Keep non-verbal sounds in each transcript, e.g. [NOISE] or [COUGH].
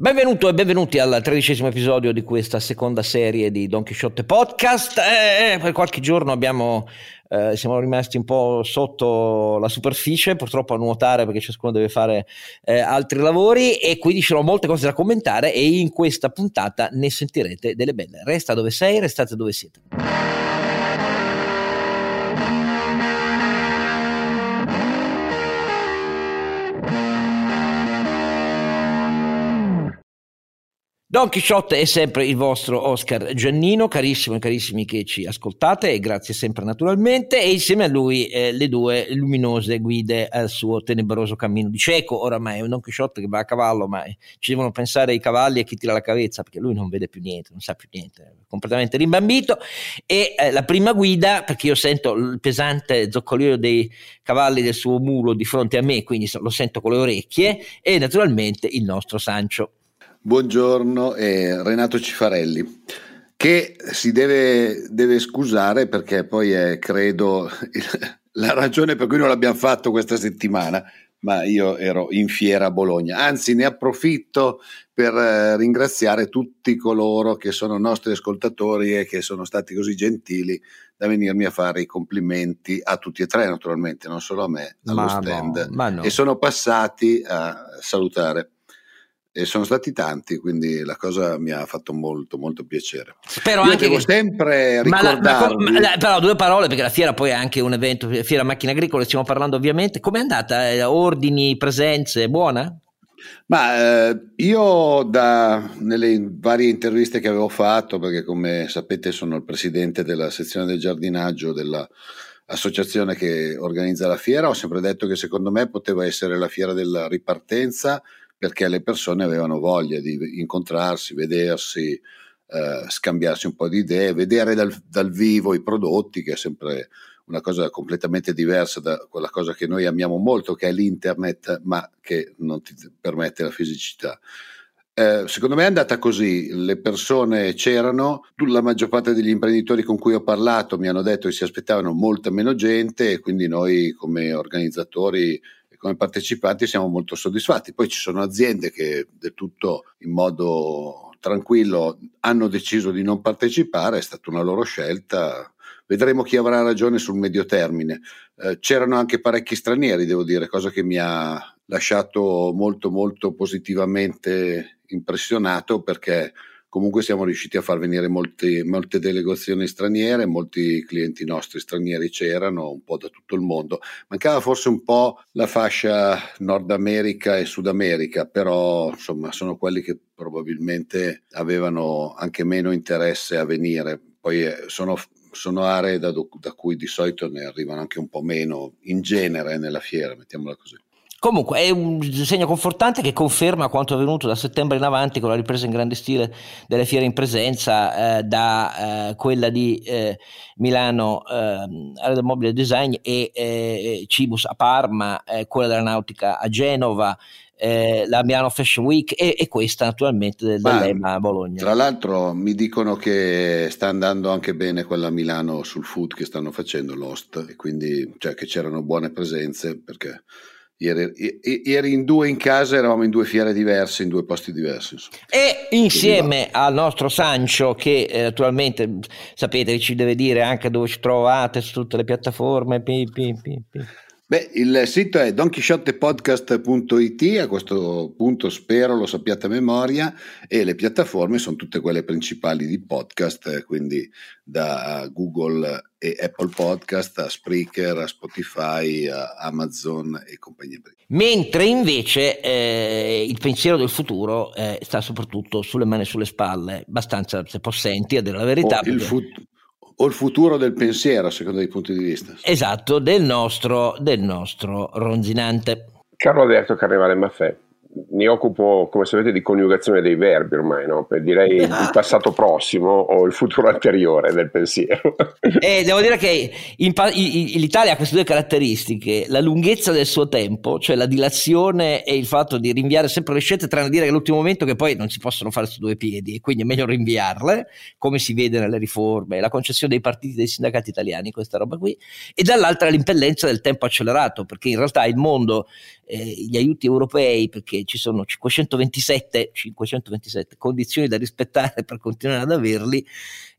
Benvenuto e benvenuti al tredicesimo episodio di questa seconda serie di Don Quixote Podcast. Eh, eh, per qualche giorno abbiamo, eh, siamo rimasti un po' sotto la superficie, purtroppo a nuotare perché ciascuno deve fare eh, altri lavori e quindi ci sono molte cose da commentare e in questa puntata ne sentirete delle belle. Resta dove sei, restate dove siete. Don Chisciotte è sempre il vostro Oscar Giannino, carissimo e carissimi che ci ascoltate e grazie sempre naturalmente e insieme a lui eh, le due luminose guide al suo tenebroso cammino di cieco, oramai è un Don Chisciotte che va a cavallo ma ci devono pensare i cavalli e chi tira la cavezza perché lui non vede più niente, non sa più niente, è completamente rimbambito e eh, la prima guida perché io sento il pesante zoccolio dei cavalli del suo mulo di fronte a me quindi lo sento con le orecchie e naturalmente il nostro Sancio. Buongiorno, eh, Renato Cifarelli, che si deve, deve, scusare perché poi è, credo, la ragione per cui non l'abbiamo fatto questa settimana, ma io ero in fiera a Bologna. Anzi, ne approfitto per eh, ringraziare tutti coloro che sono nostri ascoltatori e che sono stati così gentili da venirmi a fare i complimenti a tutti e tre, naturalmente, non solo a me, allo ma stand. No, no. E sono passati a salutare e sono stati tanti, quindi la cosa mi ha fatto molto molto piacere. Spero Io anche devo che... sempre ricordarvi... Ma la, ma, però due parole perché la fiera poi è anche un evento, fiera macchine agricole, stiamo parlando ovviamente. Com'è andata? Eh, ordini, presenze, buona? Ma eh, io da, nelle varie interviste che avevo fatto, perché come sapete sono il presidente della sezione del giardinaggio dell'associazione che organizza la fiera, ho sempre detto che secondo me poteva essere la fiera della ripartenza perché le persone avevano voglia di incontrarsi, vedersi, eh, scambiarsi un po' di idee, vedere dal, dal, vivo i prodotti, che è sempre una cosa completamente diversa da quella cosa che noi amiamo molto, che è l'internet, ma che non ti permette la fisicità. Eh, secondo me è andata così, le persone c'erano, la maggior parte degli imprenditori con cui ho parlato mi hanno detto che si aspettavano molta meno gente e quindi noi come organizzatori come partecipanti siamo molto soddisfatti. Poi ci sono aziende che del tutto in modo tranquillo hanno deciso di non partecipare, è stata una loro scelta. Vedremo chi avrà ragione sul medio termine. Eh, c'erano anche parecchi stranieri, devo dire, cosa che mi ha lasciato molto molto positivamente impressionato perché comunque siamo riusciti a far venire molti, molte delegazioni straniere, molti clienti nostri stranieri c'erano, un po' da tutto il mondo. Mancava forse un po' la fascia Nord America e Sud America, però insomma sono quelli che probabilmente avevano anche meno interesse a venire. Poi eh, sono sono aree da, da, cui di solito ne arrivano anche un po' meno in genere nella fiera, mettiamola così. Comunque è un segno confortante che conferma quanto avvenuto da settembre in avanti con la ripresa in grande stile delle fiere in presenza, eh, da eh, quella di eh, Milano eh, Aeromobile Design e eh, Cibus a Parma, eh, quella della Nautica a Genova, eh, la Milano Fashion Week e, e questa naturalmente del, dell'EMA a Bologna. Tra l'altro mi dicono che sta andando anche bene quella a Milano sul food che stanno facendo l'host e quindi cioè, che c'erano buone presenze perché Ieri, ieri, in due in casa eravamo in due fiere diverse, in due posti diversi. Insomma. E insieme al nostro Sancio, che eh, naturalmente sapete ci deve dire anche dove ci trovate su tutte le piattaforme. Pi, pi, pi, Beh, il sito è donchisciottepodcast.it, a questo punto spero lo sappiate a memoria, e le piattaforme sono tutte quelle principali di podcast, quindi da Google e Apple Podcast a Spreaker, a Spotify, a Amazon e compagnia. Mentre invece eh, il pensiero del futuro eh, sta soprattutto sulle mani e sulle spalle, abbastanza se possenti a dire la verità. Oh, il futuro o il futuro del pensiero, secondo i punti di vista. Esatto, del nostro, del nostro ronzinante. Caro Alberto Carnevale Maffè, mi occupo, come sapete, di coniugazione dei verbi ormai, no? per direi il [LAUGHS] passato prossimo o il futuro anteriore del pensiero. [LAUGHS] E devo dire che in, in, l'Italia ha queste due caratteristiche, la lunghezza del suo tempo, cioè la dilazione e il fatto di rinviare sempre le scelte, tranne dire che all'ultimo momento che poi non si possono fare su due piedi e quindi è meglio rinviarle, come si vede nelle riforme, la concessione dei partiti dei sindacati italiani, questa roba qui, e dall'altra l'impellenza del tempo accelerato, perché in realtà il mondo, eh, gli aiuti europei, perché ci sono 527, 527 condizioni da rispettare per continuare ad averli,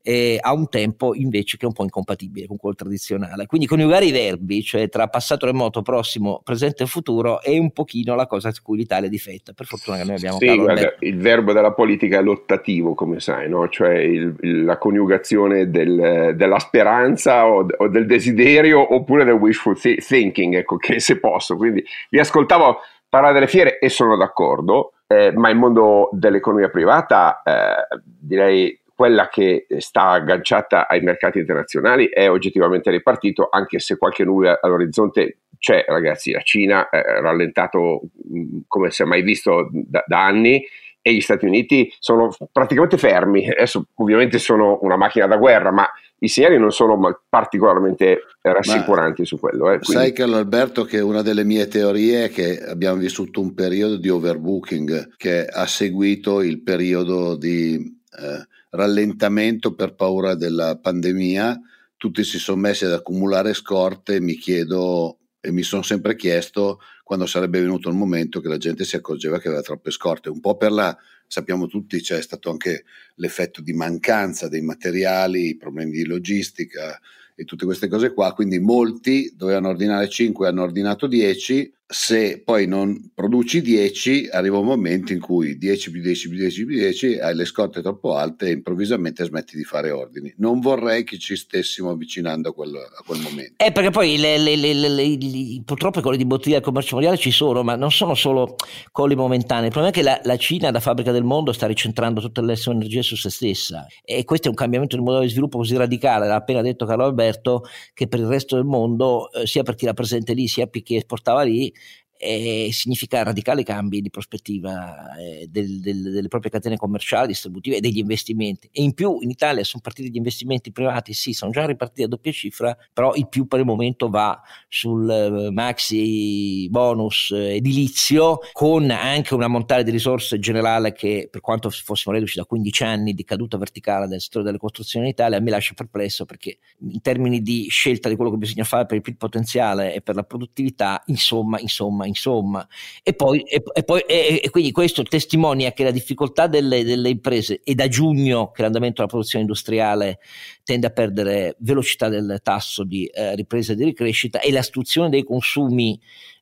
eh, a un tempo invece che è un po' incompatibile con quello tradizionale. Quindi coniugare i verbi, cioè tra passato remoto, prossimo, presente e futuro, è un pochino la cosa su cui l'Italia è difetta. Per fortuna che noi abbiamo sì, guarda, il verbo della politica è lottativo, come sai, no? cioè il, il, la coniugazione del, della speranza o, o, del desiderio oppure del wishful thinking, ecco, che se posso. Quindi vi ascoltavo parlare delle fiere e sono d'accordo. Eh, ma il mondo dell'economia privata eh, direi quella che sta agganciata ai mercati internazionali è oggettivamente ripartito, anche se qualche nube all'orizzonte c'è, ragazzi. La Cina è rallentato mm, come si è mai visto da, da anni e gli Stati Uniti sono praticamente fermi. Adesso ovviamente sono una macchina da guerra, ma i segnali non sono particolarmente rassicuranti ma su quello. Eh, sai Carlo Alberto che una delle mie teorie è che abbiamo vissuto un periodo di overbooking che ha seguito il periodo di eh, rallentamento per paura della pandemia, tutti si sono messi ad accumulare scorte, mi chiedo e mi sono sempre chiesto quando sarebbe venuto il momento che la gente si accorgeva che aveva troppe scorte, un po' per la, sappiamo tutti, c'è stato anche l'effetto di mancanza dei materiali, problemi di logistica e tutte queste cose qua, quindi molti dovevano ordinare 5 hanno ordinato 10 se poi non produci 10, arriva un momento in cui 10 più 10 più 10 più 10 hai le scorte troppo alte e improvvisamente smetti di fare ordini. Non vorrei che ci stessimo avvicinando a quel, a quel momento. Eh, perché poi le, le, le, purtroppo i colli di bottiglia del commercio mondiale ci sono, ma non sono solo colli momentanei. Il problema è che la, la Cina, da fabbrica del mondo, sta ricentrando tutte le sue energie su se stessa e questo è un cambiamento di modello di sviluppo così radicale, l'ha appena detto Carlo Alberto, che per il resto del mondo, eh, sia per chi era presente lì, sia per chi esportava lì, eh, significa radicali cambi di prospettiva eh, del, del, delle proprie catene commerciali, distributive e degli investimenti. E in più in Italia sono partiti gli investimenti privati, sì, sono già ripartiti a doppia cifra, però il più per il momento va sul eh, maxi bonus eh, edilizio con anche una montare di risorse generale che per quanto fossimo reduci da 15 anni di caduta verticale del settore delle costruzioni in Italia mi lascia perplesso perché in termini di scelta di quello che bisogna fare per il potenziale e per la produttività, insomma, insomma, insomma. E poi, e, e, poi, e, e quindi questo testimonia che la difficoltà delle, delle, imprese e da giugno che l'andamento della produzione industriale tende a perdere velocità del tasso di eh, ripresa e di ricrescita e l'astruzione dei consumi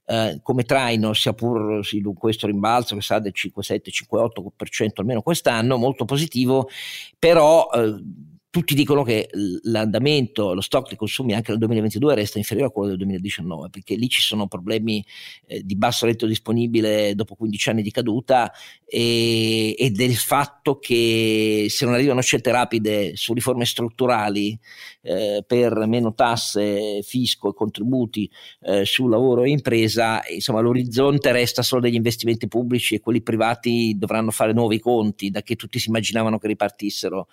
eh, come traino, sia pur sì, questo rimbalzo che sa del 5, 7, 5, 8% almeno quest'anno, molto positivo, però eh, tutti dicono che l'andamento, lo stock dei consumi anche nel 2022 resta inferiore a quello del 2019, perché lì ci sono problemi eh, di basso reddito disponibile dopo 15 anni di caduta e, e, del fatto che se non arrivano scelte rapide su riforme strutturali eh, per meno tasse, fisco e contributi eh, su lavoro e impresa, insomma l'orizzonte resta solo degli investimenti pubblici e quelli privati dovranno fare nuovi conti da che tutti si immaginavano che ripartissero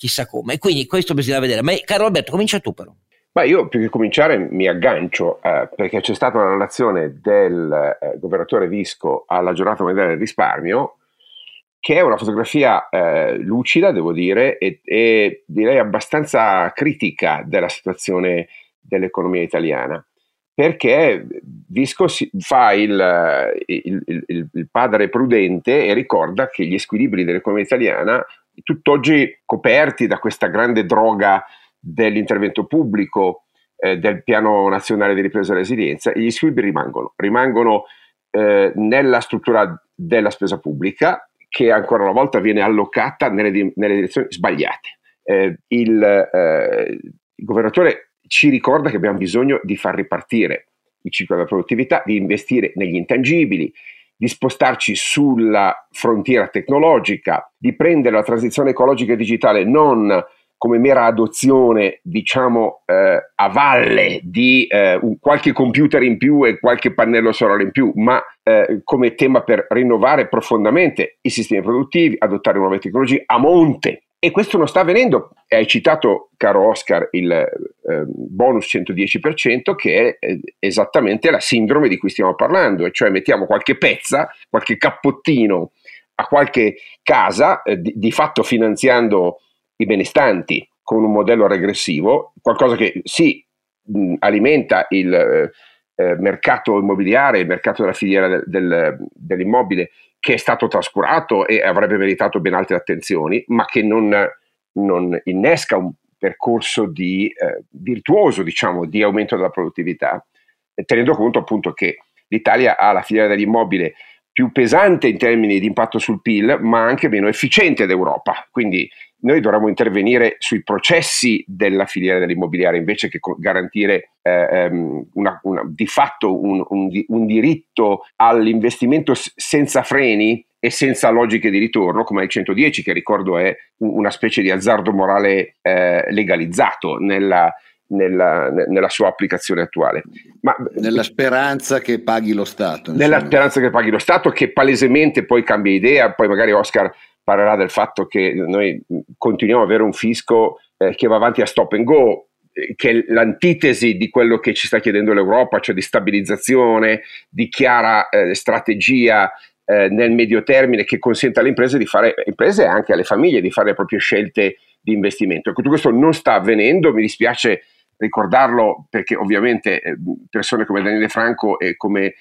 chissà come. E quindi questo bisogna vedere. Ma caro Alberto, comincia tu però. Ma io più che cominciare mi aggancio eh, perché c'è stata una relazione del eh, governatore Visco alla giornata mondiale del risparmio che è una fotografia eh, lucida, devo dire, e, e, direi abbastanza critica della situazione dell'economia italiana, perché Visco fa il, il, il, il padre prudente e ricorda che gli squilibri dell'economia italiana tutt'oggi coperti da questa grande droga dell'intervento pubblico, eh, del piano nazionale di ripresa e resilienza, gli squilibri rimangono, rimangono eh, nella struttura della spesa pubblica che ancora una volta viene allocata nelle, nelle direzioni sbagliate. Eh, il, eh, il governatore ci ricorda che abbiamo bisogno di far ripartire il ciclo della produttività, di investire negli intangibili, di spostarci sulla frontiera tecnologica, di prendere la transizione ecologica e digitale non come mera adozione, diciamo, eh, a valle di eh, qualche computer in più e qualche pannello solare in più, ma eh, come tema per rinnovare profondamente i sistemi produttivi, adottare nuove tecnologie a monte e questo non sta avvenendo. Hai citato, caro Oscar, il eh, bonus 110%, che è eh, esattamente la sindrome di cui stiamo parlando, e cioè mettiamo qualche pezza, qualche cappottino a qualche casa, eh, di, di, fatto finanziando i benestanti con un modello regressivo, qualcosa che sì, mh, alimenta il, eh, mercato immobiliare, il mercato della filiera del, del, dell'immobile, che è stato trascurato e avrebbe meritato ben altre attenzioni, ma che non, non innesca un percorso di, eh, virtuoso diciamo, di aumento della produttività, tenendo conto appunto che l'Italia ha la filiera dell'immobile più pesante in termini di impatto sul PIL, ma anche meno efficiente d'Europa. Quindi noi dovremmo intervenire sui processi della filiera dell'immobiliare invece che garantire eh, ehm, una, una, di fatto un, un, un diritto all'investimento senza freni e senza logiche di ritorno, come il 110, che ricordo è una specie di azzardo morale eh, legalizzato nella, nella, nella, sua applicazione attuale. Ma, nella speranza che paghi lo Stato. Nella insomma. speranza che paghi lo Stato, che palesemente poi cambia idea, poi magari Oscar parlerà del fatto che noi continuiamo ad avere un fisco eh, che va avanti a stop and go, eh, che è l'antitesi di quello che ci sta chiedendo l'Europa, cioè di stabilizzazione, di chiara eh, strategia eh, nel medio termine che consenta alle imprese di fare, imprese e anche alle famiglie di fare le proprie scelte di investimento. Tutto questo non sta avvenendo, mi dispiace ricordarlo perché ovviamente eh, persone come Daniele Franco e come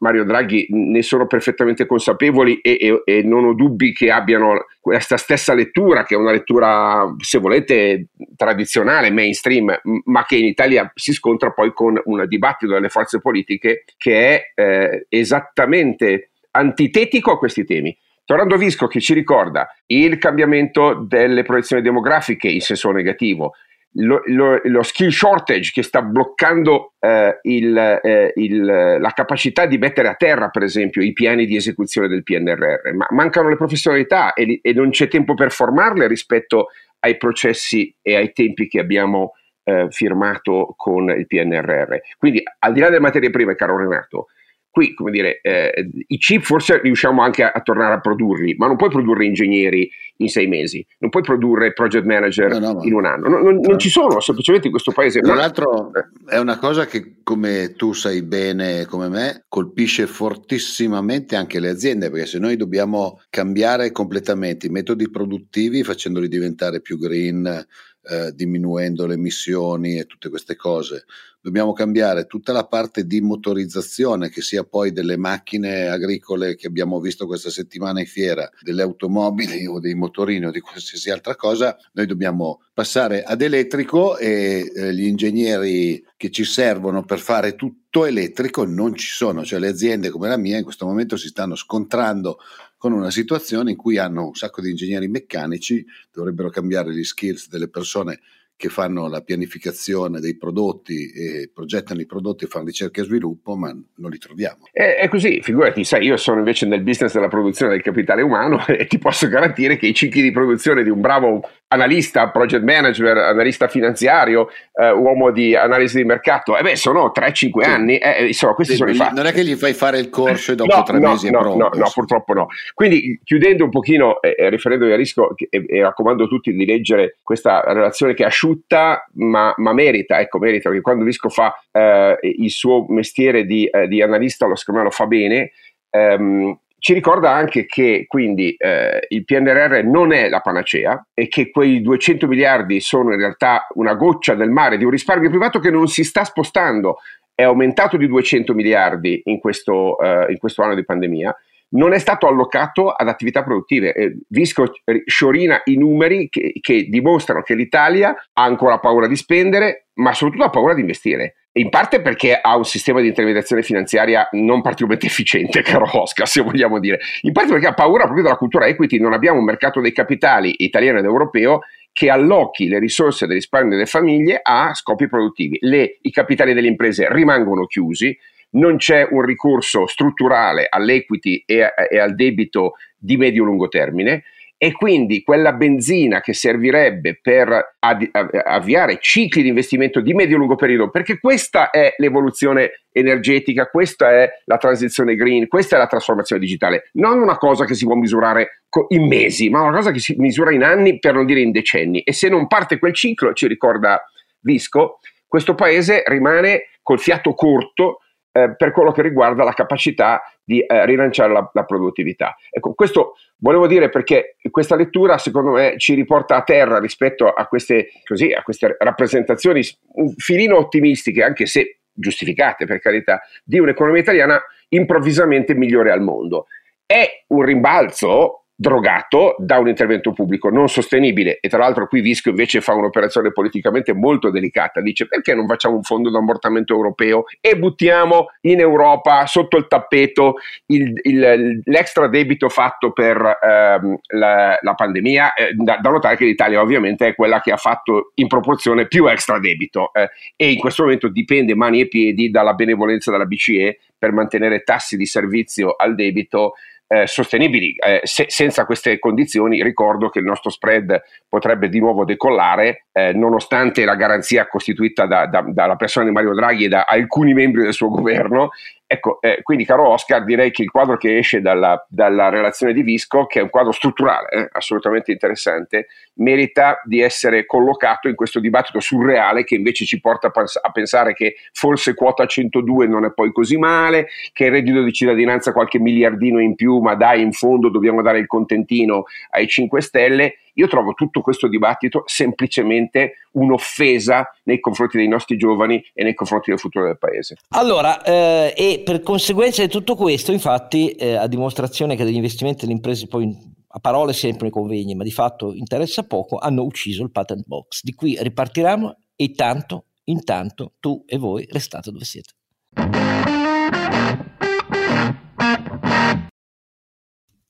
Mario Draghi ne sono perfettamente consapevoli e, e, e, non ho dubbi che abbiano questa stessa lettura, che è una lettura, se volete, tradizionale, mainstream, ma che in Italia si scontra poi con un dibattito delle forze politiche che è eh, esattamente antitetico a questi temi. Tornando a Visco che ci ricorda il cambiamento delle proiezioni demografiche in senso negativo, lo, lo, lo, skill shortage che sta bloccando eh, il, eh, il, la capacità di mettere a terra, per esempio, i piani di esecuzione del PNRR, ma mancano le professionalità e, e non c'è tempo per formarle rispetto ai processi e ai tempi che abbiamo eh, firmato con il PNRR. Quindi, al di là delle materie prime, caro Renato, Qui, come dire, eh, i chip forse riusciamo anche a, a, tornare a produrli, ma non puoi produrre ingegneri in sei mesi, non puoi produrre project manager no, no, in un anno. Non, non, non, ci sono semplicemente in questo paese. Tra l'altro è una cosa che, come tu sai bene come me, colpisce fortissimamente anche le aziende, perché se noi dobbiamo cambiare completamente i metodi produttivi facendoli diventare più green, eh, diminuendo le emissioni e tutte queste cose. Dobbiamo cambiare tutta la parte di motorizzazione, che sia poi delle macchine agricole che abbiamo visto questa settimana in fiera, delle automobili o dei motorini o di qualsiasi altra cosa. Noi dobbiamo passare ad elettrico e eh, gli ingegneri che ci servono per fare tutto elettrico non ci sono, cioè le aziende come la mia in questo momento si stanno scontrando con una situazione in cui hanno un sacco di ingegneri meccanici, dovrebbero cambiare gli skills delle persone che fanno la pianificazione dei prodotti e progettano i prodotti e fanno ricerca e sviluppo, ma non li troviamo. È, è, così, figurati, sai, io sono invece nel business della produzione del capitale umano [LAUGHS] e ti posso garantire che i cicli di produzione di un bravo analista, project manager, analista finanziario, eh, uomo di analisi di mercato, eh beh, sono 3-5 sì. anni, eh, insomma, questi sì, sono i fatti. Non è che gli fai fare il corso e dopo no, tre no, mesi no, è pronto. No, no, purtroppo no. Quindi, chiudendo un pochino e eh, riferendomi a rischio, e, e raccomando a tutti di leggere questa relazione che è asciutta, ma, ma merita, ecco, merita, perché quando Visco fa eh, il suo mestiere di, eh, di analista, lo, secondo me lo fa bene, ehm, ci ricorda anche che quindi eh, il PNRR non è la panacea e che quei 200 miliardi sono in realtà una goccia nel mare di un risparmio privato che non si sta spostando, è aumentato di 200 miliardi in questo, eh, in questo anno di pandemia non è stato allocato ad attività produttive. Eh, Visco sciorina i numeri che, che, dimostrano che l'Italia ha ancora paura di spendere, ma soprattutto ha paura di investire. In parte perché ha un sistema di intermediazione finanziaria non particolarmente efficiente, [LAUGHS] caro Oscar, se vogliamo dire. In parte perché ha paura proprio della cultura equity. Non abbiamo un mercato dei capitali italiano ed europeo che allochi le risorse del risparmio delle famiglie a scopi produttivi. Le, I capitali delle imprese rimangono chiusi, non c'è un ricorso strutturale all'equity e, e al debito di medio-lungo termine e quindi quella benzina che servirebbe per avviare cicli di investimento di medio-lungo periodo, perché questa è l'evoluzione energetica, questa è la transizione green, questa è la trasformazione digitale, non una cosa che si può misurare in mesi, ma una cosa che si misura in anni per non dire in decenni. E se non parte quel ciclo, ci ricorda Visco, questo paese rimane col fiato corto eh, per quello che riguarda la capacità di eh, rilanciare la, la, produttività. Ecco, questo volevo dire perché questa lettura secondo me ci riporta a terra rispetto a queste, così, a queste rappresentazioni un filino ottimistiche, anche se giustificate per carità, di un'economia italiana improvvisamente migliore al mondo. È un rimbalzo drogato da un intervento pubblico non sostenibile. E tra l'altro qui Visco invece fa un'operazione politicamente molto delicata, dice perché non facciamo un fondo d'ammortamento europeo e buttiamo in Europa sotto il tappeto il, il, l'extra debito fatto per ehm, la, la, pandemia, eh, da, da, notare che l'Italia ovviamente è quella che ha fatto in proporzione più extra debito eh, e in questo momento dipende mani e piedi dalla benevolenza della BCE per mantenere tassi di servizio al debito eh, sostenibili. Eh, se, senza queste condizioni ricordo che il nostro spread potrebbe di nuovo decollare, eh, nonostante la garanzia costituita da, da, dalla persona di Mario Draghi e da alcuni membri del suo governo Ecco, eh, quindi caro Oscar, direi che il quadro che esce dalla, dalla relazione di Visco, che è un quadro strutturale, eh, assolutamente interessante, merita di essere collocato in questo dibattito surreale che invece ci porta a, pens- a, pensare che forse quota 102 non è poi così male, che il reddito di cittadinanza qualche miliardino in più, ma dai, in fondo dobbiamo dare il contentino ai 5 Stelle io trovo tutto questo dibattito semplicemente un'offesa nei confronti dei nostri giovani e nei confronti del futuro del paese. Allora, eh, e per conseguenza di tutto questo, infatti, eh, a dimostrazione che degli investimenti delle imprese poi a parole sempre ne convegni, ma di fatto interessa poco, hanno ucciso il patent box. Di qui ripartiranno e tanto, intanto tu e voi restate dove siete.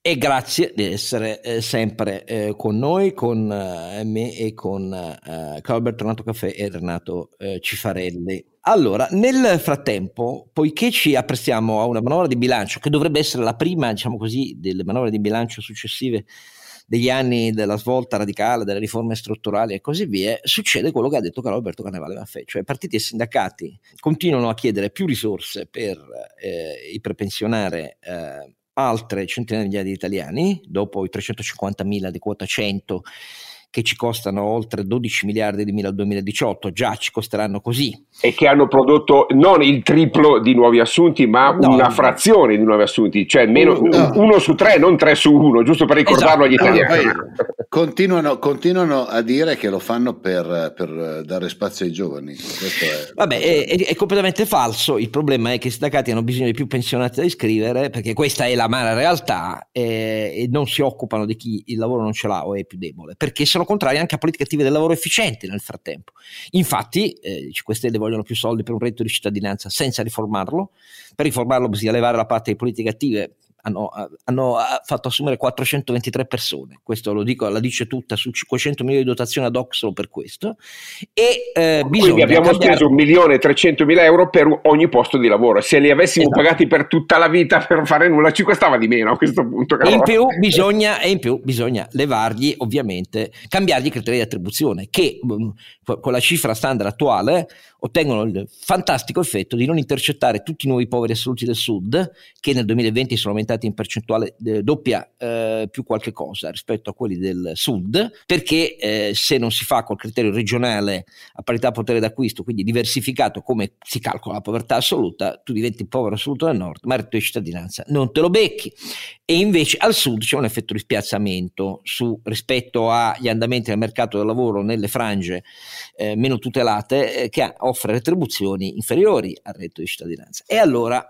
E grazie di essere eh, sempre eh, con noi, con eh, me e con eh, Calbert Renato Caffè e Renato eh, Cifarelli. Allora, nel frattempo, poiché ci apprestiamo a una manovra di bilancio che dovrebbe essere la prima, diciamo così, delle manovre di bilancio successive degli anni della svolta radicale, delle riforme strutturali e così via, succede quello che ha detto Carlo Alberto Carnevale Maffè, cioè partiti e sindacati continuano a chiedere più risorse per eh, iperpensionare eh, altre centinaia di italiani, dopo i 350.000 di quota 100 che ci costano oltre 12 miliardi di mila al 2018, già ci costeranno così. E che hanno prodotto non il triplo di nuovi assunti, ma no, una no. frazione di nuovi assunti, cioè meno, no. uno su tre, non tre su uno, giusto per ricordarlo esatto. agli italiani. Continuano, continuano, a dire che lo fanno per, per dare spazio ai giovani. È... Vabbè, è, è, completamente falso. Il problema è che i sindacati hanno bisogno di più pensionati da iscrivere, perché questa è la mala realtà, eh, e non si occupano di chi il lavoro non ce l'ha o è più debole, perché sono contrari anche a politiche attive del lavoro efficienti nel frattempo. Infatti, eh, i 5 Stelle vogliono più soldi per un reddito di cittadinanza senza riformarlo. Per riformarlo bisogna levare la parte di politiche attive hanno, hanno, fatto assumere 423 persone, questo lo dico, la dice tutta, su 500 milioni di dotazione ad hoc solo per questo. E, eh, Quindi abbiamo cambiare... speso 1 milione e 300 mila euro per ogni posto di lavoro, se li avessimo esatto. pagati per tutta la vita per fare nulla ci costava di meno a questo punto. E in, più bisogna, e in più bisogna levargli ovviamente, cambiargli i criteri di attribuzione che mm, con la cifra standard attuale ottengono il fantastico effetto di non intercettare tutti i nuovi poveri assoluti del sud che nel 2020 sono aumentati aumentati in percentuale eh, doppia eh, più qualche cosa rispetto a quelli del sud, perché eh, se non si fa col criterio regionale a parità potere d'acquisto, quindi diversificato come si calcola la povertà assoluta, tu diventi povero assoluto del nord, ma il reddito di cittadinanza non te lo becchi. E invece al sud c'è un effetto di spiazzamento su, rispetto agli andamenti del mercato del lavoro nelle frange eh, meno tutelate eh, che offre retribuzioni inferiori al reddito di cittadinanza. E allora,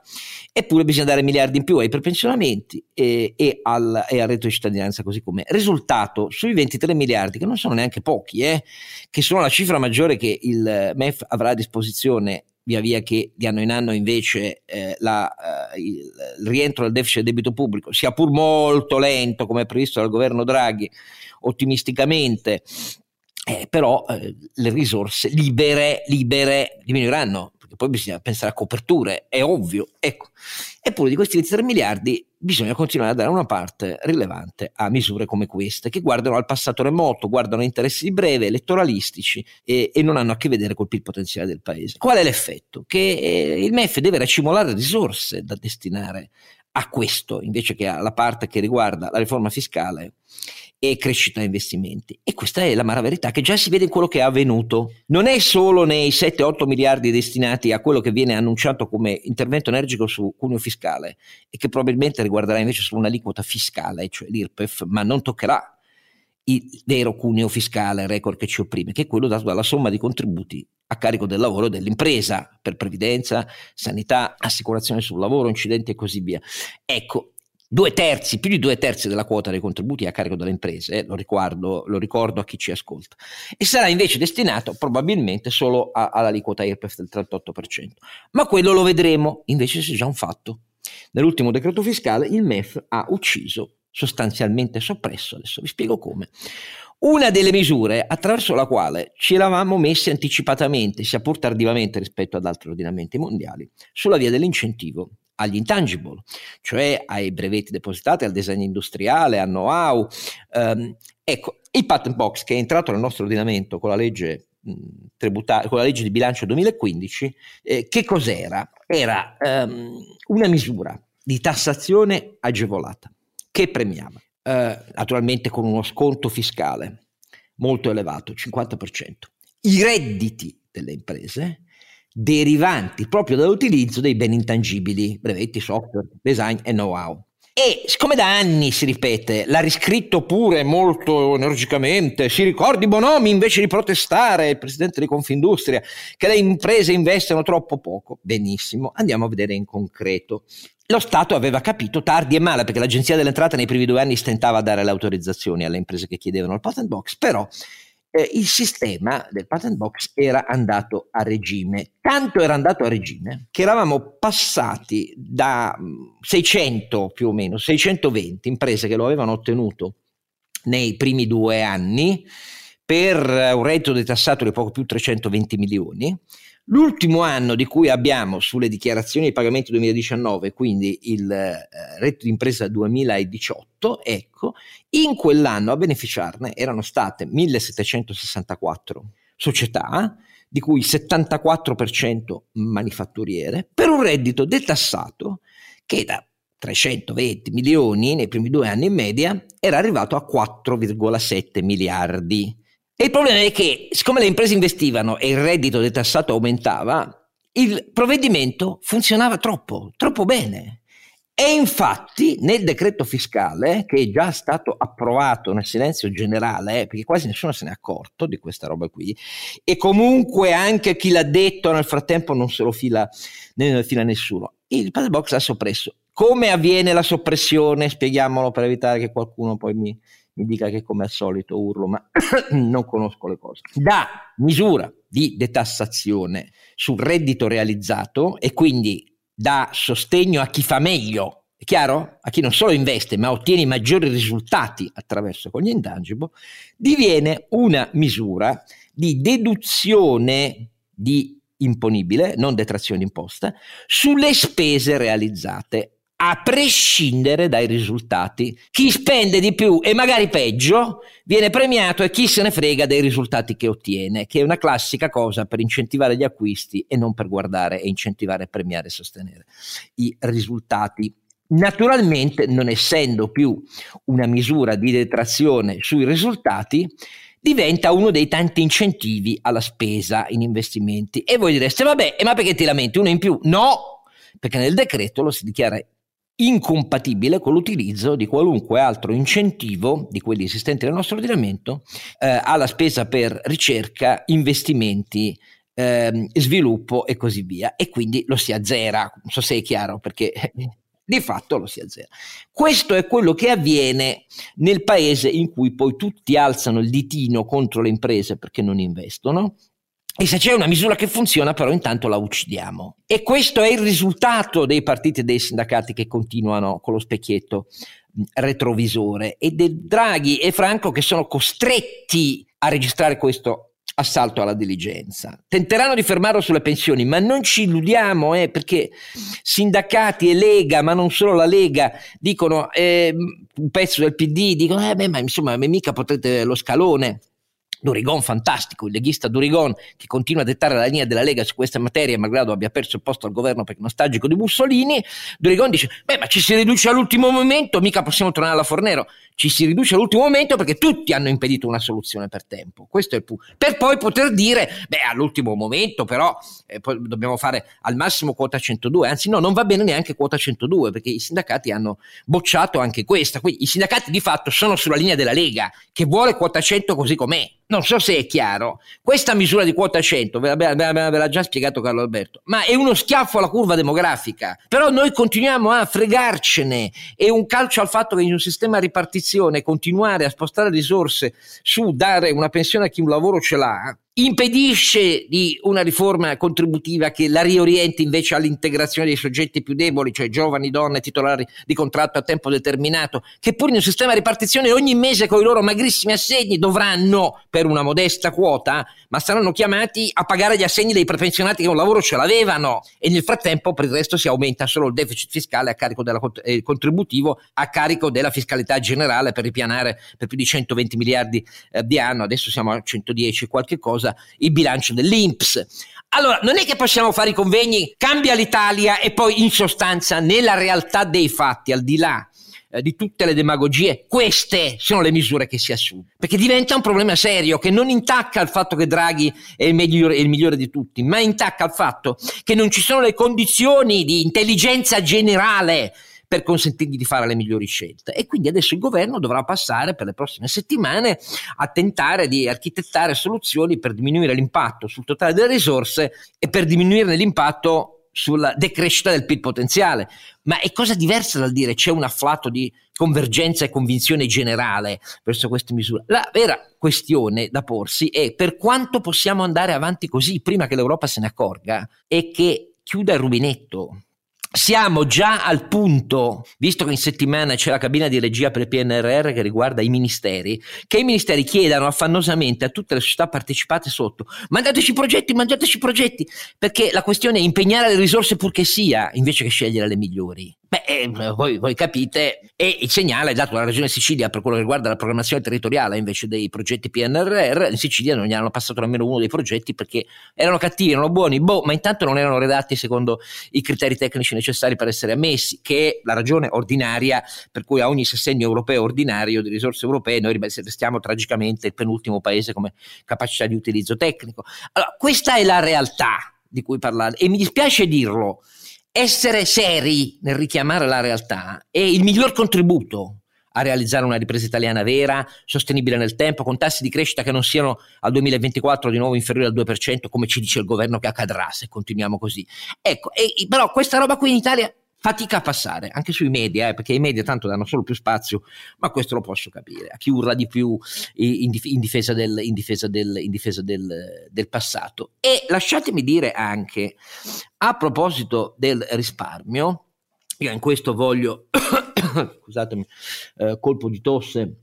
eppure bisogna dare miliardi in più ai prepensionati pensionamenti e, e, al, e al reddito di cittadinanza così come risultato sui 23 miliardi che non sono neanche pochi eh, che sono la cifra maggiore che il MEF avrà a disposizione via via che di anno in anno invece eh, la, eh, il, rientro del deficit del debito pubblico sia pur molto lento come previsto dal governo Draghi ottimisticamente eh, però eh, le risorse libere, libere diminuiranno perché poi bisogna pensare a coperture, è ovvio. Ecco. Eppure di questi 23 miliardi bisogna continuare a dare una parte rilevante a misure come queste, che guardano al passato remoto, guardano a interessi breve, elettoralistici e, e non hanno a che vedere col PIL potenziale del paese. Qual è l'effetto? Che eh, il MEF deve racimolare risorse da destinare a questo, invece che alla parte che riguarda la riforma fiscale e crescita investimenti. E questa è la mara verità che già si vede in quello che è avvenuto. Non è solo nei 7-8 miliardi destinati a quello che viene annunciato come intervento energico su cuneo fiscale e che probabilmente riguarderà invece solo un'aliquota fiscale, cioè l'IRPEF, ma non toccherà il vero cuneo fiscale, record che ci opprime, che è quello dato dalla somma di contributi a carico del lavoro dell'impresa per previdenza, sanità, assicurazione sul lavoro, incidenti e così via. Ecco, due terzi, più di due terzi della quota dei contributi a carico delle imprese, eh, lo, ricordo, lo, ricordo, a chi ci ascolta, e sarà invece destinato probabilmente solo a, all'aliquota IRPEF del 38%. Ma quello lo vedremo, invece c'è già un fatto. Nell'ultimo decreto fiscale il MEF ha ucciso, sostanzialmente soppresso, adesso vi spiego come, una delle misure attraverso la quale ci eravamo messi anticipatamente, sia pur tardivamente rispetto ad altri ordinamenti mondiali, sulla via dell'incentivo agli intangible, cioè ai brevetti depositati, al design industriale, al know-how. Um, ecco, il patent box che è entrato nel nostro ordinamento con la legge tributaria, con la legge di bilancio 2015, eh, che cos'era? Era um, una misura di tassazione agevolata che premiava, eh, naturalmente con uno sconto fiscale molto elevato, 50%, i redditi delle imprese derivanti proprio dall'utilizzo dei beni intangibili, brevetti, software, design e know-how. E siccome da anni si ripete, l'ha riscritto pure molto energicamente, si ricordi Bonomi invece di protestare, il presidente di Confindustria, che le imprese investono troppo poco. Benissimo, andiamo a vedere in concreto. Lo Stato aveva capito tardi e male, perché l'Agenzia delle Entrate nei primi due anni stentava a dare le autorizzazioni alle imprese che chiedevano il patent box, però eh, il sistema del patent box era andato a regime. Tanto era andato a regime che eravamo passati da 600 mm, più o meno, 620 imprese che lo avevano ottenuto nei primi due anni per un reddito detassato di poco più 320 milioni L'ultimo anno di cui abbiamo sulle dichiarazioni di pagamento 2019, quindi il eh, reddito d'impresa 2018, ecco, in quell'anno a beneficiarne erano state 1764 società, di cui 74% manifatturiere, per un reddito detassato che da 320 milioni nei primi due anni in media era arrivato a 4,7 miliardi. E il problema è che, siccome le imprese investivano e il reddito detassato aumentava, il provvedimento funzionava troppo, troppo bene. E infatti nel decreto fiscale, che è già stato approvato nel silenzio generale, eh, perché quasi nessuno se n'è accorto di questa roba qui, e comunque anche chi l'ha detto nel frattempo non se lo fila, ne fila nessuno, il paddle box l'ha soppresso. Come avviene la soppressione? Spieghiamolo per evitare che qualcuno poi mi, mi dica che come al solito urlo, ma [COUGHS] non conosco le cose. Da misura di detassazione sul reddito realizzato e quindi da sostegno a chi fa meglio, è chiaro? A chi non solo investe ma ottiene maggiori risultati attraverso con gli intangible, diviene una misura di deduzione di imponibile, non detrazione imposta, sulle spese realizzate a prescindere dai risultati. Chi spende di più e magari peggio viene premiato e chi se ne frega dei risultati che ottiene, che è una classica cosa per incentivare gli acquisti e non per guardare e incentivare, premiare e sostenere i risultati. Naturalmente, non essendo più una misura di detrazione sui risultati, diventa uno dei tanti incentivi alla spesa in investimenti. E voi direste, vabbè, ma perché ti lamenti? Uno in più? No, perché nel decreto lo si dichiara incompatibile con l'utilizzo di qualunque altro incentivo di quelli esistenti nel nostro ordinamento eh, alla spesa per ricerca, investimenti, eh, sviluppo e così via. E quindi lo si azzera, non so se è chiaro perché [LAUGHS] di fatto lo si azzera. Questo è quello che avviene nel paese in cui poi tutti alzano il ditino contro le imprese perché non investono e se c'è una misura che funziona, però intanto la uccidiamo. E questo è il risultato dei partiti e dei sindacati che continuano con lo specchietto retrovisore e del Draghi e Franco che sono costretti a registrare questo assalto alla diligenza. Tenteranno di fermarlo sulle pensioni, ma non ci illudiamo, eh, perché sindacati e Lega, ma non solo la Lega, dicono, eh, un pezzo del PD, dicono, eh, beh, ma insomma, mica potete lo scalone Durigon fantastico, il leghista Durigon che continua a dettare la linea della Lega su questa materia malgrado abbia perso il posto al governo perché nostalgico di Mussolini, Durigon dice beh ma ci si riduce all'ultimo momento, mica possiamo tornare alla Fornero, ci si riduce all'ultimo momento perché tutti hanno impedito una soluzione per tempo, questo è il punto, per poi poter dire beh all'ultimo momento però eh, dobbiamo fare al massimo quota 102, anzi no non va bene neanche quota 102 perché i sindacati hanno bocciato anche questa, quindi i sindacati di fatto sono sulla linea della Lega che vuole quota 100 così com'è. Non so se è chiaro, questa misura di quota 100, ve, ve, ve l'ha già spiegato Carlo Alberto, ma è uno schiaffo alla curva demografica, però noi continuiamo a fregarcene, è un calcio al fatto che in un sistema a ripartizione continuare a spostare risorse su dare una pensione a chi un lavoro ce l'ha, impedisce di una riforma contributiva che la riorienti invece all'integrazione dei soggetti più deboli, cioè giovani, donne, titolari di contratto a tempo determinato, che pur in un sistema di ripartizione ogni mese con i loro magrissimi assegni dovranno, per una modesta quota, ma saranno chiamati a pagare gli assegni dei prepensionati che un lavoro ce l'avevano. E nel frattempo per il resto si aumenta solo il deficit fiscale a carico della, eh, contributivo a carico della fiscalità generale per ripianare per più di 120 miliardi eh, di anno, adesso siamo a 110 qualche cosa, il bilancio dell'Inps. Allora, non è che possiamo fare i convegni, cambia l'Italia e poi in sostanza nella realtà dei fatti, al di là eh, di tutte le demagogie, queste sono le misure che si assumono. Perché diventa un problema serio che non intacca il fatto che Draghi è il, migliore, è il migliore di tutti, ma intacca il fatto che non ci sono le condizioni di intelligenza generale per consentirgli di fare le migliori scelte. E quindi adesso il governo dovrà passare per le prossime settimane a tentare di architettare soluzioni per diminuire l'impatto sul totale delle risorse e per diminuire l'impatto sulla decrescita del PIL potenziale, ma è cosa diversa dal dire c'è un afflato di convergenza e convinzione generale verso queste misure. La vera questione da porsi è per quanto possiamo andare avanti così prima che l'Europa se ne accorga e che chiuda il rubinetto siamo già al punto, visto che in settimana c'è la cabina di regia per il PNRR che riguarda i ministeri, che i ministeri chiedano affannosamente a tutte le società partecipate sotto, mandateci progetti, mandateci progetti, perché la questione è impegnare le risorse pur che sia, invece che scegliere le migliori. Beh, eh, voi, voi, capite, e il segnale è dato dalla Regione Sicilia per quello che riguarda la programmazione territoriale invece dei progetti PNRR, in Sicilia non gli hanno passato nemmeno uno dei progetti perché erano cattivi, erano buoni, boh, ma intanto non erano redatti secondo i criteri tecnici necessari per essere ammessi, che è la ragione ordinaria per cui a ogni sessennio europeo ordinario di risorse europee noi restiamo tragicamente il penultimo paese come capacità di utilizzo tecnico. Allora, questa è la realtà di cui parlare e mi dispiace dirlo essere seri nel richiamare la realtà è il miglior contributo a realizzare una ripresa italiana vera, sostenibile nel tempo, con tassi di crescita che non siano al 2024 di nuovo inferiori al 2%, come ci dice il governo che accadrà se continuiamo così. Ecco, e, però questa roba qui in Italia fatica a passare, anche sui media, eh, perché i media tanto danno solo più spazio, ma questo lo posso capire, a chi urla di più in, in difesa, del, in difesa, del, in difesa del, del, passato. E lasciatemi dire anche, a proposito del risparmio, io in questo voglio, [COUGHS] scusatemi, eh, colpo di tosse,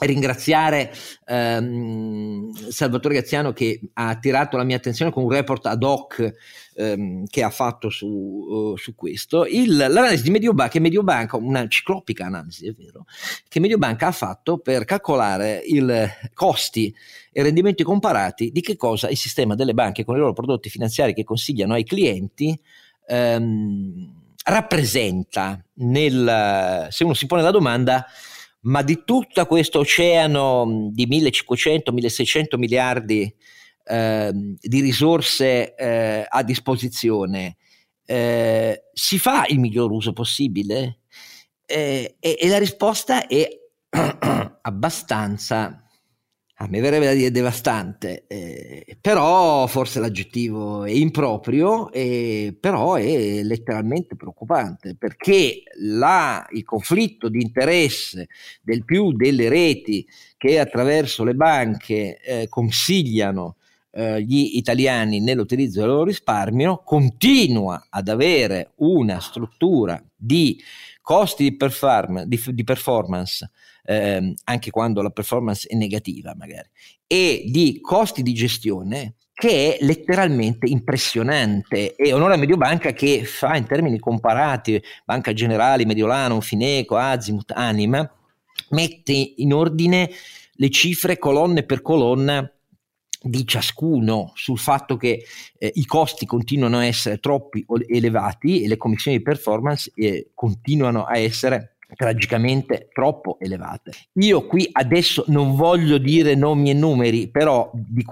ringraziare ehm, Salvatore Gazziano che ha attirato la mia attenzione con un report ad hoc ehm, che ha fatto su, uh, su questo. Il, l'analisi di Mediobanca, Mediobanca, una ciclopica analisi, è vero, che Mediobanca ha fatto per calcolare i costi e rendimenti comparati di che cosa il sistema delle banche con i loro prodotti finanziari che consigliano ai clienti ehm, rappresenta nel, se uno si pone la domanda ma di tutto questo oceano di 1500-1600 miliardi eh, di risorse eh, a disposizione, eh, si fa il miglior uso possibile? Eh, e, e la risposta è [CLEARS THROAT] abbastanza a me verrebbe da dire devastante, eh, però forse l'aggettivo è improprio, eh, però è letteralmente preoccupante perché la, il conflitto di interesse del più delle reti che attraverso le banche eh, consigliano eh, gli italiani nell'utilizzo del loro risparmio continua ad avere una struttura di costi di, perform- di, di performance ehm, anche quando la performance è negativa magari, e di costi di gestione che è letteralmente impressionante. E onore a Mediobanca che fa in termini comparati Banca Generali, Mediolano, Fineco, Azimut, Anima, mette in ordine le cifre colonna per colonna di ciascuno sul fatto che eh, i costi continuano a essere troppi elevati e le commissioni di performance eh, continuano a essere tragicamente troppo elevate. Io qui adesso non voglio dire nomi e numeri, però di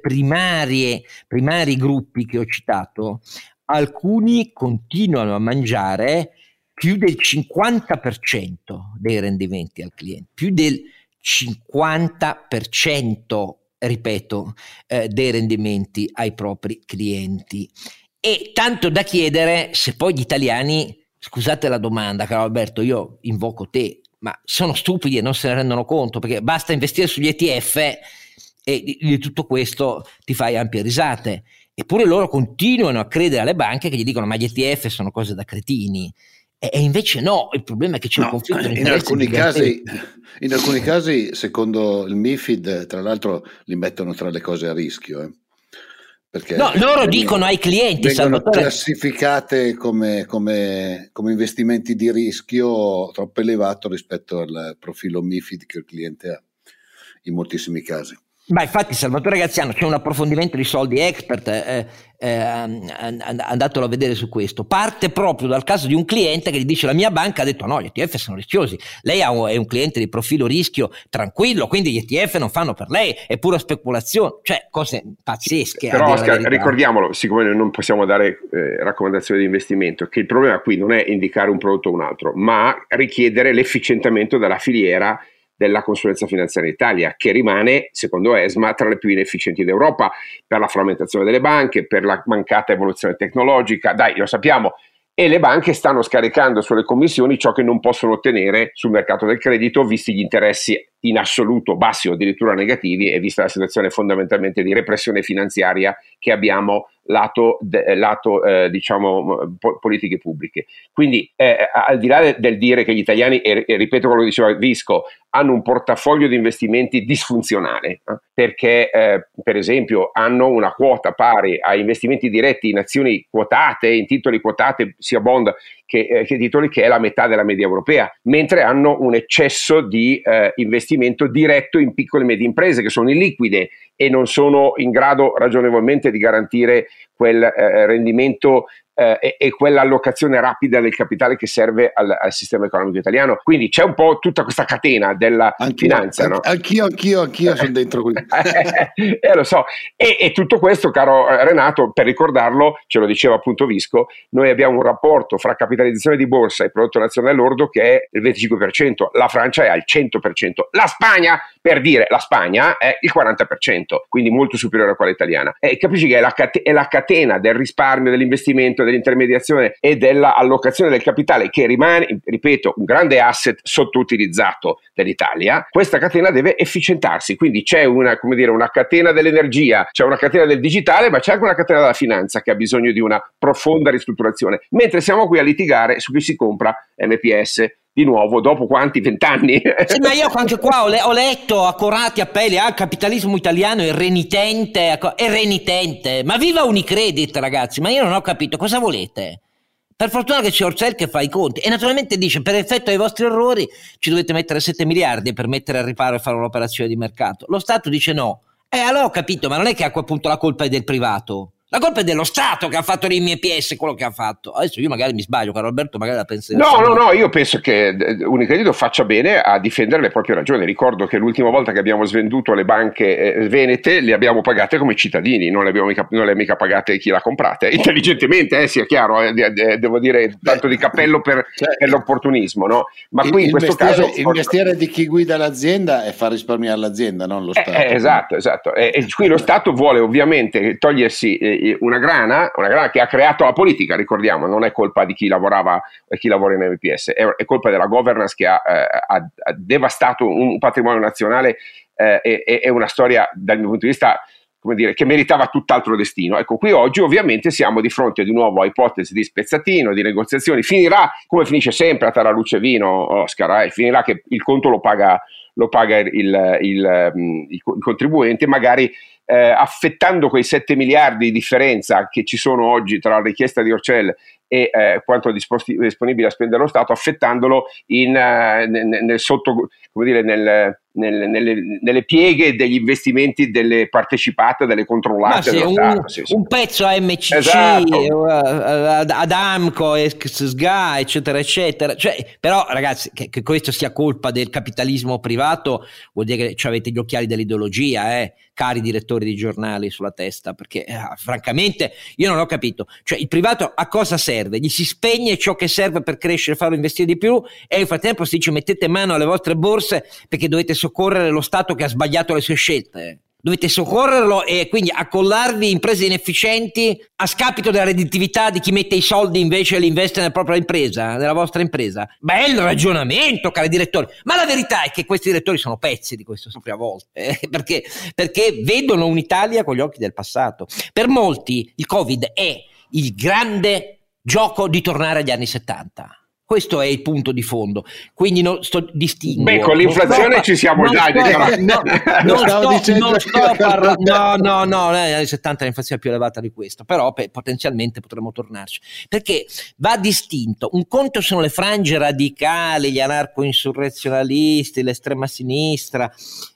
primarie, primari gruppi che ho citato, alcuni continuano a mangiare più del 50% dei rendimenti al cliente, più del 50%, ripeto, eh, dei rendimenti ai propri clienti. E tanto da chiedere se poi gli italiani scusate la domanda, caro Alberto, io invoco te, ma sono stupidi e non se ne rendono conto perché basta investire sugli ETF e di, di tutto questo ti fai ampie risate. Eppure loro continuano a credere alle banche che gli dicono ma gli ETF sono cose da cretini. E, invece no, il problema è che c'è no, un conflitto di in alcuni, casi, in alcuni casi, secondo il MIFID, tra l'altro li mettono tra le cose a rischio. Eh. Perché no, loro dicono ai clienti vengono Salvatore... classificate come, come, come, investimenti di rischio troppo elevato rispetto al profilo MIFID che il cliente ha in moltissimi casi. Ma infatti Salvatore Gaziano c'è un approfondimento di soldi expert, eh, eh, andatelo a vedere su questo, parte proprio dal caso di un cliente che gli dice la mia banca ha detto no, gli ETF sono rischiosi, lei è un cliente di profilo rischio tranquillo, quindi gli ETF non fanno per lei, è pura speculazione, cioè cose pazzesche. Però Oscar, ricordiamolo, siccome noi non possiamo dare eh, raccomandazioni di investimento, che il problema qui non è indicare un prodotto o un altro, ma richiedere l'efficientamento della filiera della consulenza finanziaria in Italia, che rimane, secondo ESMA, tra le più inefficienti d'Europa per la frammentazione delle banche, per la mancata evoluzione tecnologica. Dai, lo sappiamo, e le banche stanno scaricando sulle commissioni ciò che non possono ottenere sul mercato del credito, visti gli interessi in assoluto bassi o addirittura negativi e vista la situazione fondamentalmente di repressione finanziaria che abbiamo lato, lato eh, diciamo, po- politiche pubbliche. Quindi eh, al di là de, del dire che gli italiani, e, ripeto quello che diceva Visco, hanno un portafoglio di investimenti disfunzionale, eh, perché eh, per esempio hanno una quota pari a investimenti diretti in azioni quotate, in titoli quotati, sia bond che, eh, che titoli, che è la metà della media europea, mentre hanno un eccesso di eh, investimento diretto in piccole e medie imprese che sono illiquide e non sono in grado ragionevolmente di garantire quel eh, rendimento eh, e, e quell'allocazione rapida del capitale che serve al, al, sistema economico italiano. Quindi c'è un po' tutta questa catena della anch'io, finanza. no? Anch'io, anch'io, anch'io sono [LAUGHS] dentro qui. eh, lo so. E, e, tutto questo, caro eh, Renato, per ricordarlo, ce lo diceva appunto Visco, noi abbiamo un rapporto fra capitalizzazione di borsa e prodotto nazionale lordo che è il 25%, la Francia è al 100%, la Spagna, per dire, la Spagna è il 40%, quindi molto superiore a quella italiana. E capisci che è la, cate- è la catena del risparmio, dell'investimento, dell'intermediazione e dell'allocazione del capitale che rimane, ripeto, un grande asset sottoutilizzato dell'Italia, questa catena deve efficientarsi, quindi c'è una, dire, una catena dell'energia, c'è una catena del digitale, ma c'è anche una catena della finanza che ha bisogno di una profonda ristrutturazione, mentre siamo qui a litigare su chi si compra MPS di nuovo dopo quanti vent'anni? [LAUGHS] Sì, ma io anche qua ho, le- ho letto accurati appelli al ah, capitalismo italiano è renitente, è renitente. Ma viva Unicredit, ragazzi, ma io non ho capito cosa volete. Per fortuna che c'è Orcel che fa i conti e naturalmente dice per effetto dei vostri errori ci dovete mettere 7 miliardi per mettere al riparo e fare un'operazione di mercato. Lo Stato dice no. Eh allora ho capito, ma non è che a quel punto la colpa è del privato. La colpa è dello Stato che ha fatto nei miei PS quello che ha fatto. Adesso io magari mi sbaglio, caro Alberto, magari la pensi. No, no, no, io penso che eh, Unicredito faccia bene a difendere le proprie ragioni. Ricordo che l'ultima volta che abbiamo svenduto le banche eh, venete le abbiamo pagate come cittadini, non le abbiamo mica, non le ha mica pagate chi le ha comprate. Intelligentemente, eh, sia chiaro, eh, devo dire tanto di cappello per, cioè, per l'opportunismo, no? Ma qui in questo caso. Il mestiere di chi guida l'azienda è far risparmiare l'azienda, non lo eh, Stato. Eh, esatto, esatto. E qui lo Stato vuole ovviamente togliersi una grana, una grana che ha creato la politica, ricordiamo, non è colpa di chi lavorava e chi lavora in MPS, è, è, colpa della governance che ha, eh, ha, ha devastato un patrimonio nazionale eh, e, e una storia dal mio punto di vista come dire, che meritava tutt'altro destino. Ecco, qui oggi ovviamente siamo di fronte di nuovo a ipotesi di spezzatino, di negoziazioni. Finirà come finisce sempre a Taraluce Vino, Oscar, eh, finirà che il conto lo paga, lo paga il, il, il, il contribuente, magari eh, affettando quei 7 miliardi di differenza che ci sono oggi tra la richiesta di Orcel e eh, quanto è disponibile a spendere lo Stato, affettandolo in, uh, nel, nel, sotto, dire, nel, nelle, nelle, pieghe degli investimenti delle partecipate, delle controllate. Sì, un, sì, sì. un, pezzo a MCC, esatto. ad Amco, SGA, eccetera, eccetera. Cioè, però, ragazzi, che, che, questo sia colpa del capitalismo privato vuol dire che avete gli occhiali dell'ideologia, eh? cari direttori di giornali sulla testa, perché eh, francamente io non ho capito. Cioè, il privato a cosa serve? Gli si spegne ciò che serve per crescere, farlo investire di più e nel frattempo si dice mettete mano alle vostre borse perché dovete soccorrere lo Stato che ha sbagliato le sue scelte dovete soccorrerlo e quindi accollarvi imprese inefficienti a scapito della redditività di chi mette i soldi invece e li investe nella propria impresa, nella vostra impresa. Bel ragionamento, cari direttori. Ma la verità è che questi direttori sono pezzi di questo sempre a volte, eh, [LAUGHS] perché, perché vedono un'Italia con gli occhi del passato. Per molti il Covid è il grande gioco di tornare agli anni 70 questo è il punto di fondo. Quindi non sto distinguendo. Beh, con l'inflazione sto, ci siamo già. No, [LAUGHS] non sto, dicendo non sto parlando. No, no, no, negli anni 70 l'inflazione è più elevata di questo, però beh, potenzialmente potremmo tornarci. Perché va distinto. Un conto sono le frange radicali, gli anarco-insurrezionalisti, l'estrema sinistra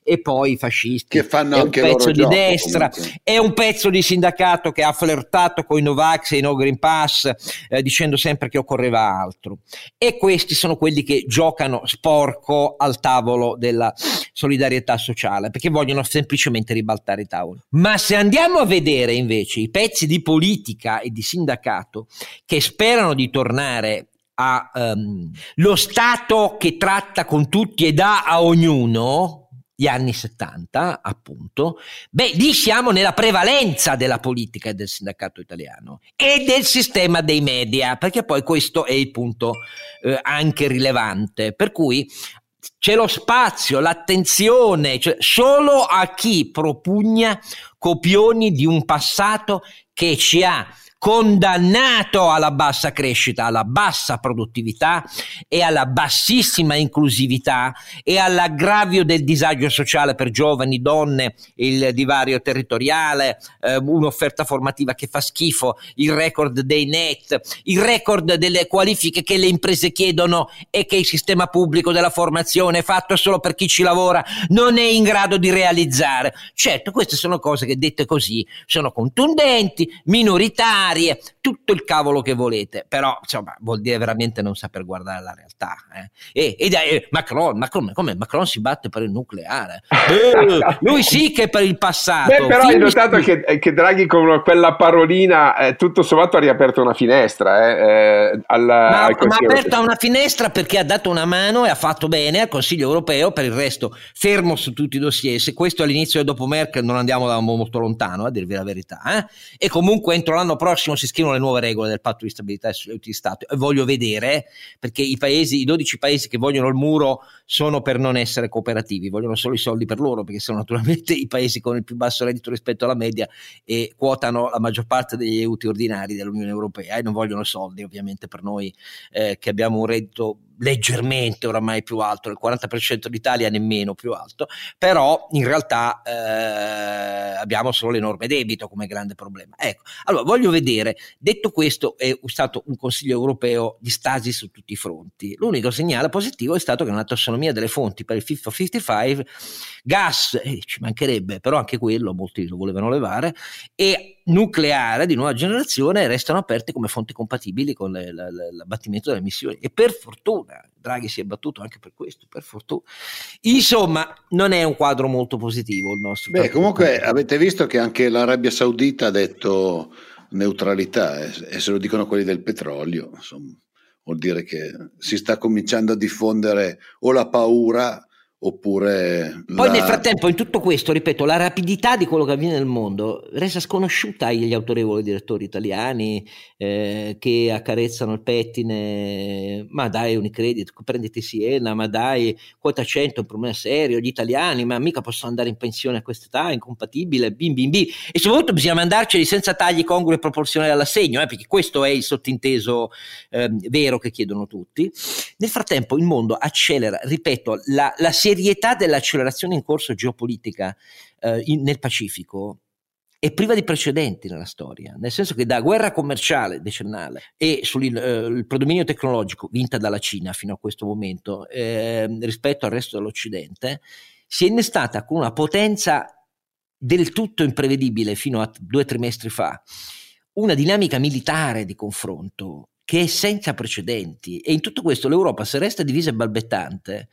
e poi i fascisti. Che fanno è anche un pezzo di gioco, destra, comunque. è un pezzo di sindacato che ha flirtato con i Novax e i No Green Pass eh, dicendo sempre che occorreva altro. E questi sono quelli che giocano sporco al tavolo della solidarietà sociale perché vogliono semplicemente ribaltare i tavoli. Ma se andiamo a vedere invece i pezzi di politica e di sindacato che sperano di tornare a um, lo Stato che tratta con tutti e dà a ognuno, gli anni 70, appunto, beh, lì siamo nella prevalenza della politica e del sindacato italiano e del sistema dei media, perché poi questo è il punto eh, anche rilevante. Per cui c'è lo spazio, l'attenzione, cioè solo a chi propugna copioni di un passato che ci ha condannato alla bassa crescita, alla bassa produttività e alla bassissima inclusività e all'aggravio del disagio sociale per giovani, donne, il divario territoriale, eh, un'offerta formativa che fa schifo, il record dei net, il record delle qualifiche che le imprese chiedono e che il sistema pubblico della formazione fatto solo per chi ci lavora non è in grado di realizzare. Certo, queste sono cose che dette così sono contundenti, minoritari, área tutto il cavolo che volete, però insomma vuol dire veramente non saper guardare la realtà. Eh. E, e, e Macron, Macron, come Macron si batte per il nucleare, [LAUGHS] eh, lui sì che per il passato. Beh, però hai notato che, che, Draghi con quella parolina eh, tutto sommato ha riaperto una finestra. Eh, eh alla, ma, ma ha aperto una finestra perché ha dato una mano e ha fatto bene al Consiglio europeo, per il resto fermo su tutti i dossier. Se questo è l'inizio e dopo Merkel non andiamo da molto lontano, a dirvi la verità. Eh. E comunque entro l'anno prossimo prossimo si scrivono le nuove regole del patto di stabilità e di Stato. E voglio vedere perché i paesi, i 12 paesi che vogliono il muro sono per non essere cooperativi, vogliono solo i soldi per loro perché sono naturalmente i paesi con il più basso reddito rispetto alla media e quotano la maggior parte degli aiuti ordinari dell'Unione Europea e non vogliono soldi ovviamente per noi eh, che abbiamo un reddito leggermente oramai più alto, il 40% d'Italia nemmeno più alto, però in realtà eh, abbiamo solo l'enorme debito come grande problema. Ecco, allora voglio vedere, detto questo è stato un Consiglio europeo di stasi su tutti i fronti, l'unico segnale positivo è stato che una tassonomia delle fonti per il Fit for 55, gas, eh, ci mancherebbe, però anche quello molti lo volevano levare, e nucleare di nuova generazione restano aperte come fonti compatibili con le, le, le, l'abbattimento delle emissioni e per fortuna Draghi si è battuto anche per questo per fortuna. Insomma non è un quadro molto positivo il nostro beh comunque avete visto che anche l'Arabia Saudita ha detto neutralità eh, e se lo dicono quelli del petrolio insomma vuol dire che si sta cominciando a diffondere o la paura oppure poi la... nel frattempo in tutto questo ripeto la rapidità di quello che avviene nel mondo resta sconosciuta agli autorevoli direttori italiani eh, che accarezzano il pettine ma dai Unicredit prenditi Siena ma dai quota 100 è un problema serio gli italiani ma mica possono andare in pensione a quest'età incompatibile bim bim bim e soprattutto bisogna mandarceli senza tagli congrui e proporzionali all'assegno eh, perché questo è il sottinteso eh, vero che chiedono tutti. Nel frattempo il mondo accelera ripeto la, la serietà dell'accelerazione in corso geopolitica eh, in, nel Pacifico è priva di precedenti nella storia, nel senso che da guerra commerciale decennale e sul eh, predominio tecnologico vinta dalla Cina fino a questo momento eh, rispetto al resto dell'Occidente, si è innestata con una potenza del tutto imprevedibile fino a due trimestri fa, una dinamica militare di confronto che è senza precedenti. E in tutto questo l'Europa se resta divisa e balbettante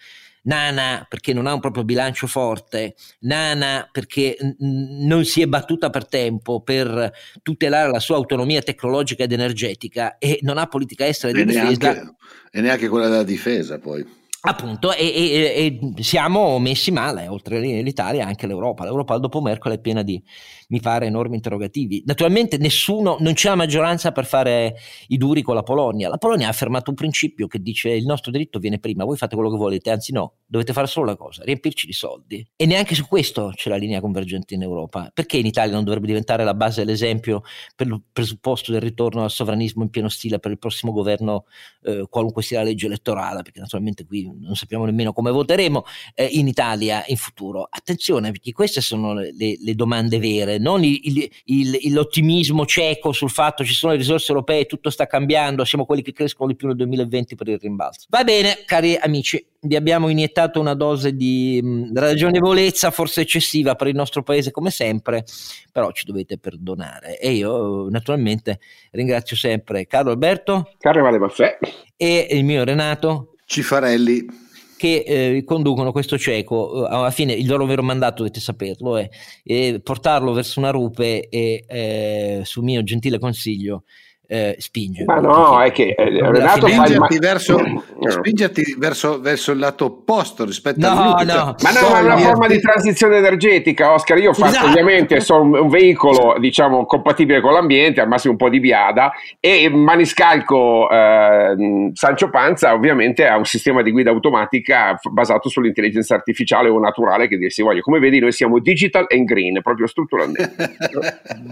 Nana perché non ha un proprio bilancio forte, Nana perché n- non si è battuta per tempo per tutelare la sua autonomia tecnologica ed energetica e non ha politica estera di e difesa. Neanche, e neanche quella della difesa poi. Appunto, e, e, e, siamo messi male, oltre l'Italia anche l'Europa. L'Europa dopo Merkel è piena di, mi pare, enormi interrogativi. Naturalmente nessuno, non c'è la maggioranza per fare i duri con la Polonia. La Polonia ha affermato un principio che dice il nostro diritto viene prima, voi fate quello che volete, anzi no, dovete fare solo una cosa, riempirci di soldi. E neanche su questo c'è la linea convergente in Europa. Perché in Italia non dovrebbe diventare la base e l'esempio per il presupposto del ritorno al sovranismo in pieno stile per il prossimo governo, eh, qualunque sia la legge elettorale? Perché naturalmente qui non sappiamo nemmeno come voteremo eh, in Italia in futuro. Attenzione, perché queste sono le, le domande vere, non il, il, il, l'ottimismo cieco sul fatto che ci sono le risorse europee, tutto sta cambiando, siamo quelli che crescono di più nel 2020 per il rimbalzo. Va bene, cari amici, vi abbiamo iniettato una dose di mh, ragionevolezza forse eccessiva per il nostro paese come sempre, però ci dovete perdonare. E io naturalmente ringrazio sempre Carlo Alberto, Carlo Vale Maffè e il mio Renato Cifarelli. Che eh, conducono questo cieco, alla fine il loro vero mandato, dovete saperlo, è, è portarlo verso una rupe e eh, su mio gentile consiglio eh, spinge. Ma no, è che eh, Renato spingerti, verso, no. spingerti verso, verso, il lato opposto rispetto no, a lui. No. Ma no, è una forma di transizione energetica, Oscar. Io faccio esatto. ovviamente sono un veicolo, diciamo, compatibile con l'ambiente, al massimo un po' di biada, e Maniscalco eh, Sancio Panza ovviamente ha un sistema di guida automatica basato sull'intelligenza artificiale o naturale che dir si voglia. Come vedi, noi siamo digital and green, proprio strutturalmente.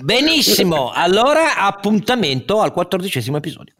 Benissimo, allora appuntamento al quattordicesimo episodio.